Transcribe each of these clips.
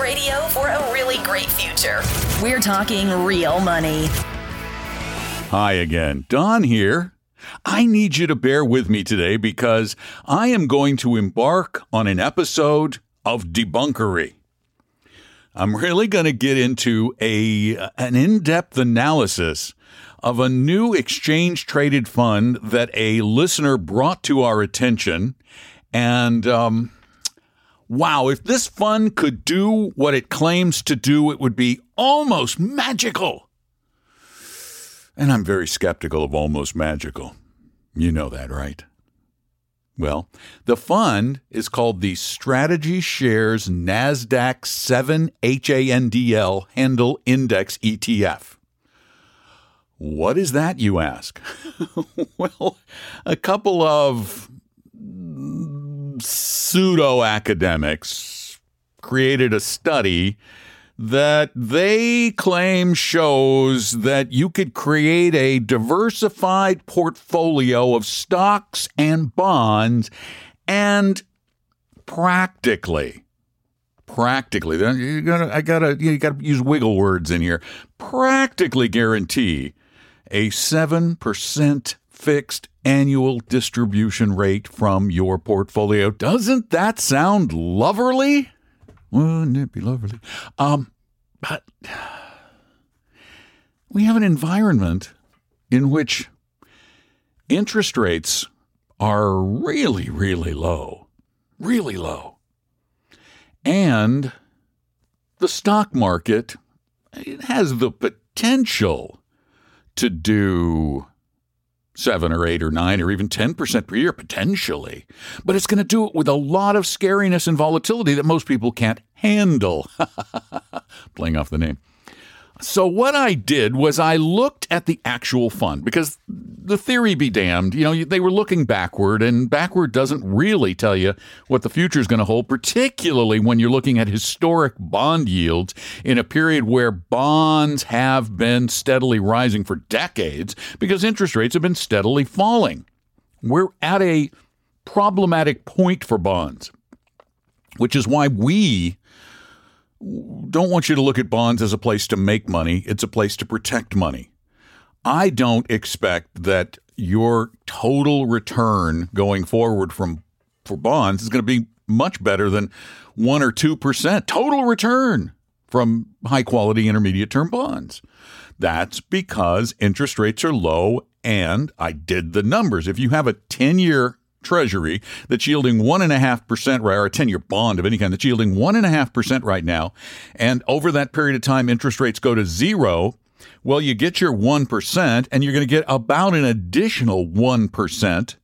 Radio for a really great future. We're talking real money. Hi again. Don here. I need you to bear with me today because I am going to embark on an episode of debunkery. I'm really going to get into a an in-depth analysis of a new exchange traded fund that a listener brought to our attention and um, wow, if this fund could do what it claims to do, it would be almost magical. And I'm very skeptical of almost magical. You know that, right? Well, the fund is called the Strategy Shares NASDAQ 7 HANDL Handle Index ETF. What is that, you ask? well, a couple of pseudo academics created a study that they claim shows that you could create a diversified portfolio of stocks and bonds and practically practically you gotta i gotta you gotta use wiggle words in here practically guarantee a 7% fixed annual distribution rate from your portfolio. Doesn't that sound loverly? Wouldn't it be lovely? Um, but we have an environment in which interest rates are really, really low, really low. And the stock market it has the potential to do seven or eight or nine or even 10% per year potentially. But it's going to do it with a lot of scariness and volatility that most people can't handle. Playing off the name. So what I did was I looked at the actual fund because the theory be damned, you know, they were looking backward and backward doesn't really tell you what the future is going to hold, particularly when you're looking at historic bond yields in a period where bonds have been steadily rising for decades because interest rates have been steadily falling. We're at a problematic point for bonds, which is why we don't want you to look at bonds as a place to make money. It's a place to protect money. I don't expect that your total return going forward from for bonds is going to be much better than 1 or 2% total return from high quality intermediate term bonds. That's because interest rates are low and I did the numbers. If you have a 10 year treasury that's yielding 1.5% right, or a 10 year bond of any kind that's yielding 1.5% right now, and over that period of time, interest rates go to zero, well, you get your 1%, and you're going to get about an additional 1%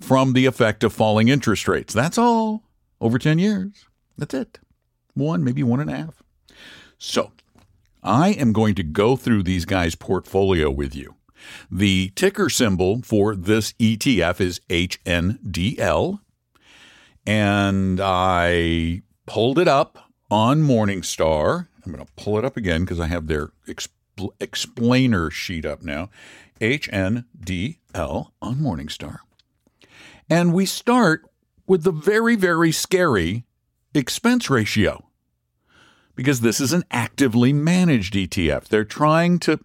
from the effect of falling interest rates. That's all over 10 years. That's it. One, maybe one and a half. So, I am going to go through these guys' portfolio with you. The ticker symbol for this ETF is HNDL. And I pulled it up on Morningstar. I'm going to pull it up again because I have their expl- explainer sheet up now. HNDL on Morningstar. And we start with the very, very scary expense ratio because this is an actively managed ETF. They're trying to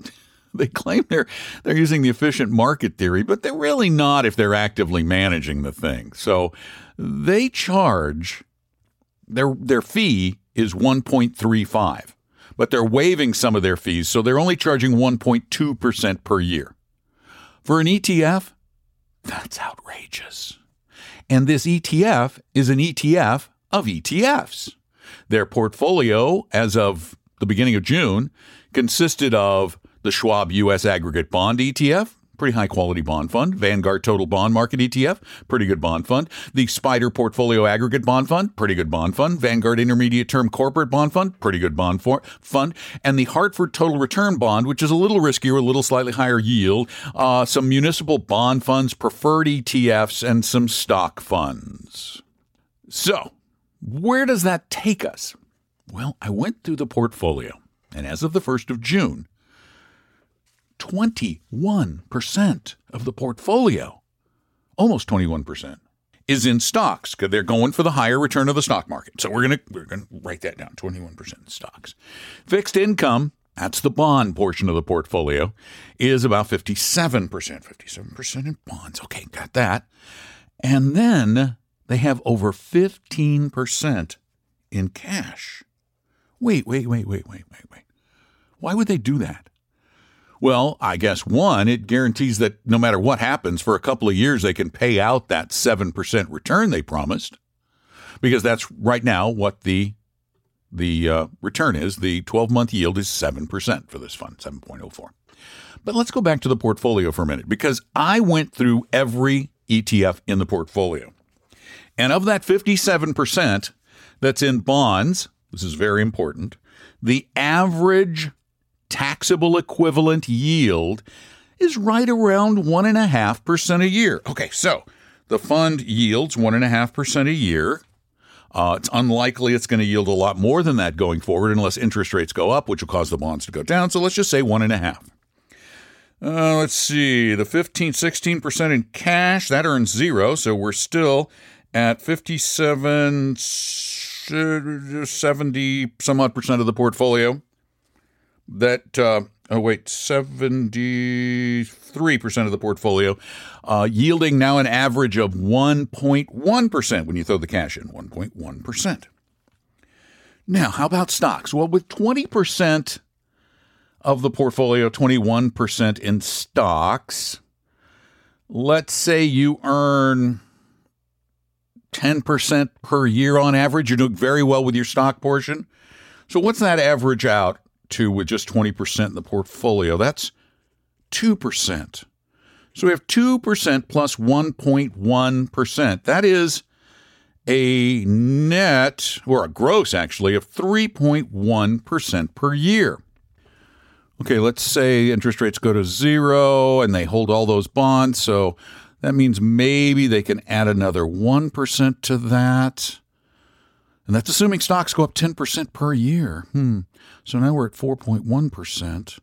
they claim they're they're using the efficient market theory, but they're really not if they're actively managing the thing. So they charge their their fee is 1.35, but they're waiving some of their fees, so they're only charging 1.2% per year. For an ETF, that's outrageous. And this ETF is an ETF of ETFs. Their portfolio as of the beginning of June consisted of the Schwab US Aggregate Bond ETF, pretty high quality bond fund. Vanguard Total Bond Market ETF, pretty good bond fund. The SPDR Portfolio Aggregate Bond Fund, pretty good bond fund. Vanguard Intermediate Term Corporate Bond Fund, pretty good bond for, fund. And the Hartford Total Return Bond, which is a little riskier, a little slightly higher yield. Uh, some municipal bond funds, preferred ETFs, and some stock funds. So, where does that take us? Well, I went through the portfolio, and as of the 1st of June, 21% of the portfolio, almost 21%, is in stocks because they're going for the higher return of the stock market. So we're going to we're going to write that down, 21% stocks. Fixed income, that's the bond portion of the portfolio, is about 57%, 57% in bonds. Okay, got that. And then they have over 15% in cash. Wait, wait, wait, wait, wait, wait, wait. Why would they do that? Well, I guess one, it guarantees that no matter what happens for a couple of years, they can pay out that 7% return they promised. Because that's right now what the the uh, return is. The 12 month yield is 7% for this fund, 7.04. But let's go back to the portfolio for a minute because I went through every ETF in the portfolio. And of that 57% that's in bonds, this is very important, the average taxable equivalent yield is right around 1.5% a year. Okay, so the fund yields 1.5% a year. Uh, it's unlikely it's going to yield a lot more than that going forward unless interest rates go up, which will cause the bonds to go down. So let's just say 1.5. Uh, let's see, the 15, 16% in cash, that earns zero. So we're still at 57, 70 some odd percent of the portfolio that uh, oh wait 73% of the portfolio uh, yielding now an average of 1.1% when you throw the cash in 1.1% now how about stocks? Well with 20% of the portfolio 21% in stocks let's say you earn 10% per year on average. You're doing very well with your stock portion. So what's that average out to with just 20% in the portfolio. That's 2%. So we have 2% plus 1.1. That is a net, or a gross actually, of 3.1% per year. Okay, let's say interest rates go to zero and they hold all those bonds. So that means maybe they can add another 1% to that. And that's assuming stocks go up 10% per year. Hmm. So now we're at 4.1%.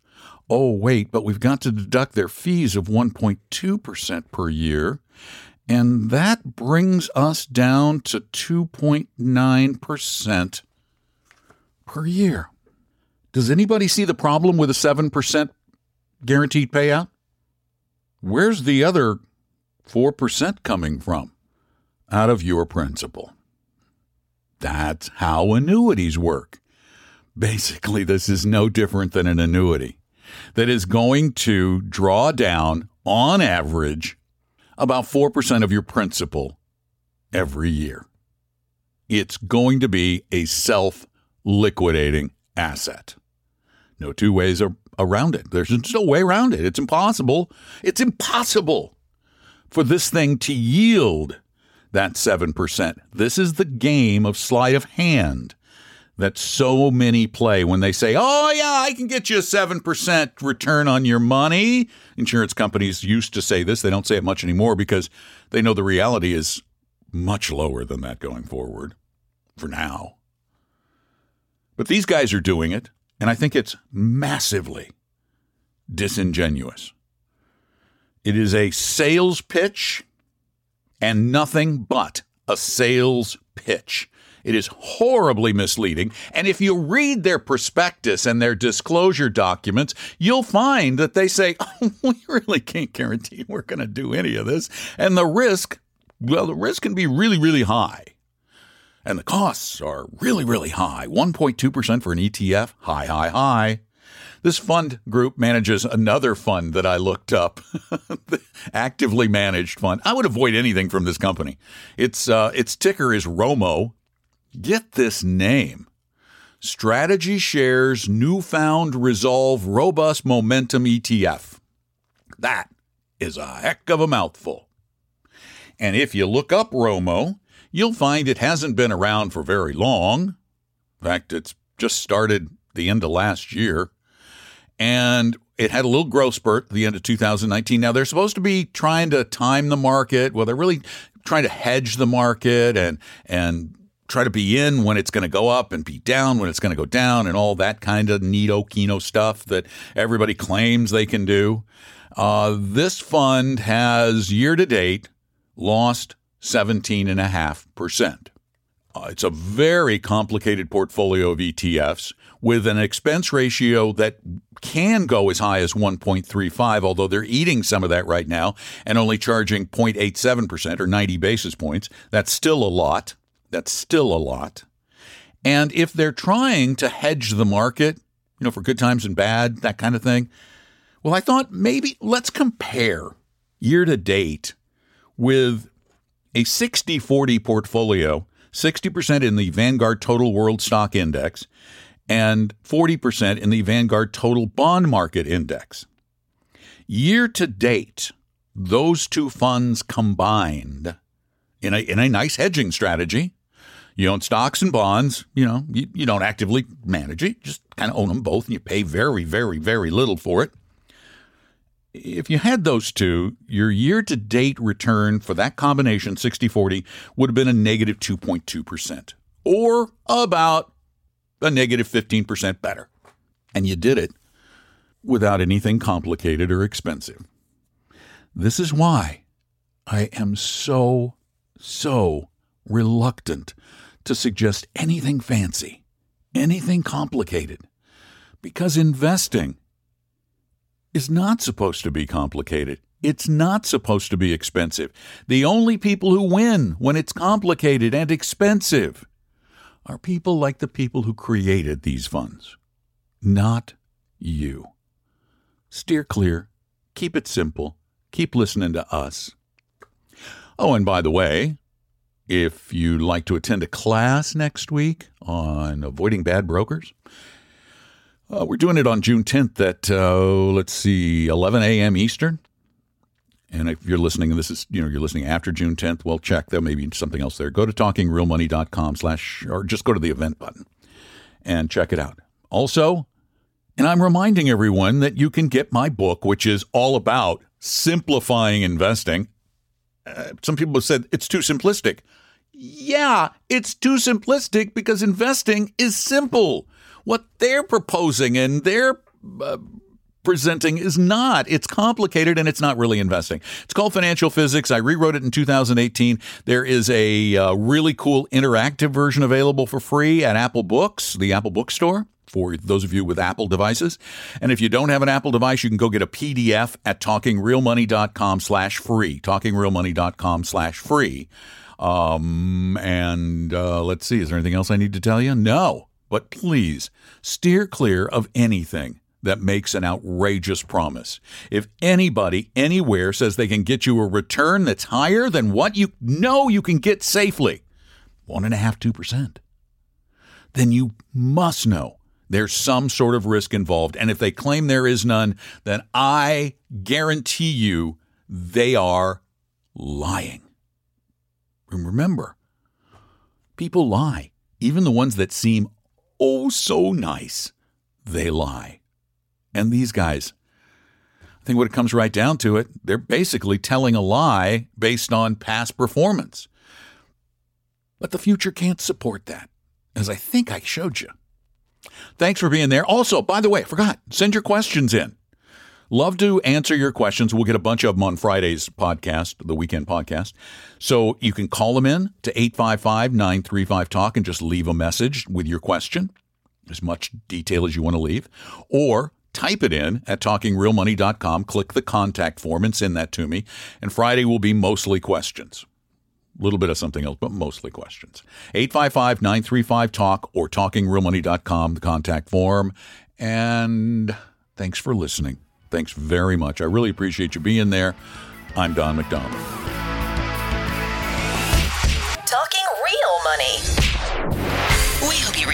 Oh, wait, but we've got to deduct their fees of 1.2% per year. And that brings us down to 2.9% per year. Does anybody see the problem with a 7% guaranteed payout? Where's the other 4% coming from? Out of your principal. That's how annuities work. Basically, this is no different than an annuity that is going to draw down, on average, about 4% of your principal every year. It's going to be a self liquidating asset. No two ways around it. There's no way around it. It's impossible. It's impossible for this thing to yield that 7%. This is the game of sleight of hand that so many play when they say, Oh, yeah, I can get you a 7% return on your money. Insurance companies used to say this. They don't say it much anymore because they know the reality is much lower than that going forward for now. But these guys are doing it, and I think it's massively disingenuous. It is a sales pitch and nothing but a sales pitch. It is horribly misleading. And if you read their prospectus and their disclosure documents, you'll find that they say, oh, we really can't guarantee we're going to do any of this. And the risk, well, the risk can be really, really high. And the costs are really, really high 1.2% for an ETF, high, high, high. This fund group manages another fund that I looked up, actively managed fund. I would avoid anything from this company. Its uh, its ticker is Romo, Get this name Strategy Shares Newfound Resolve Robust Momentum ETF. That is a heck of a mouthful. And if you look up Romo, you'll find it hasn't been around for very long. In fact, it's just started the end of last year. And it had a little growth spurt at the end of 2019. Now they're supposed to be trying to time the market. Well, they're really trying to hedge the market and and try to be in when it's going to go up and be down when it's going to go down and all that kind of neato kino stuff that everybody claims they can do. Uh, this fund has year to date lost 17.5%. Uh, it's a very complicated portfolio of ETFs with an expense ratio that can go as high as 1.35, although they're eating some of that right now and only charging 0.87% or 90 basis points. That's still a lot. That's still a lot. And if they're trying to hedge the market, you know, for good times and bad, that kind of thing, well, I thought maybe let's compare year to date with a 60 40 portfolio, 60% in the Vanguard Total World Stock Index and 40% in the Vanguard Total Bond Market Index. Year to date, those two funds combined in a, in a nice hedging strategy. You own stocks and bonds, you know, you, you don't actively manage it, just kind of own them both and you pay very, very, very little for it. If you had those two, your year to date return for that combination, 60 40, would have been a negative 2.2%, or about a negative 15% better. And you did it without anything complicated or expensive. This is why I am so, so reluctant to suggest anything fancy, anything complicated, because investing is not supposed to be complicated. It's not supposed to be expensive. The only people who win when it's complicated and expensive are people like the people who created these funds, not you. Steer clear, keep it simple, keep listening to us. Oh, and by the way, if you'd like to attend a class next week on avoiding bad brokers, uh, we're doing it on June 10th at, uh, let's see, 11 a.m. Eastern. And if you're listening, and this is, you know, you're listening after June 10th, well, check. There may be something else there. Go to talkingrealmoney.com slash, or just go to the event button and check it out. Also, and I'm reminding everyone that you can get my book, which is all about simplifying investing. Uh, some people have said it's too simplistic. Yeah, it's too simplistic because investing is simple. What they're proposing and they're uh, presenting is not. It's complicated and it's not really investing. It's called Financial Physics. I rewrote it in 2018. There is a uh, really cool interactive version available for free at Apple Books, the Apple Bookstore. For those of you with Apple devices. And if you don't have an Apple device, you can go get a PDF at talkingrealmoney.com slash free. Talkingrealmoney.com slash free. Um, and uh, let's see, is there anything else I need to tell you? No. But please steer clear of anything that makes an outrageous promise. If anybody anywhere says they can get you a return that's higher than what you know you can get safely, one and a half, two percent, then you must know there's some sort of risk involved. And if they claim there is none, then I guarantee you they are lying. And remember, people lie, even the ones that seem oh so nice, they lie. And these guys, I think what it comes right down to it, they're basically telling a lie based on past performance. But the future can't support that, as I think I showed you. Thanks for being there. Also, by the way, I forgot, send your questions in. Love to answer your questions. We'll get a bunch of them on Friday's podcast, the weekend podcast. So you can call them in to 855 935 Talk and just leave a message with your question, as much detail as you want to leave. Or type it in at talkingrealmoney.com, click the contact form and send that to me. And Friday will be mostly questions. A little bit of something else, but mostly questions. 855 935 Talk or talkingrealmoney.com, the contact form. And thanks for listening. Thanks very much. I really appreciate you being there. I'm Don McDonald. Talking real money.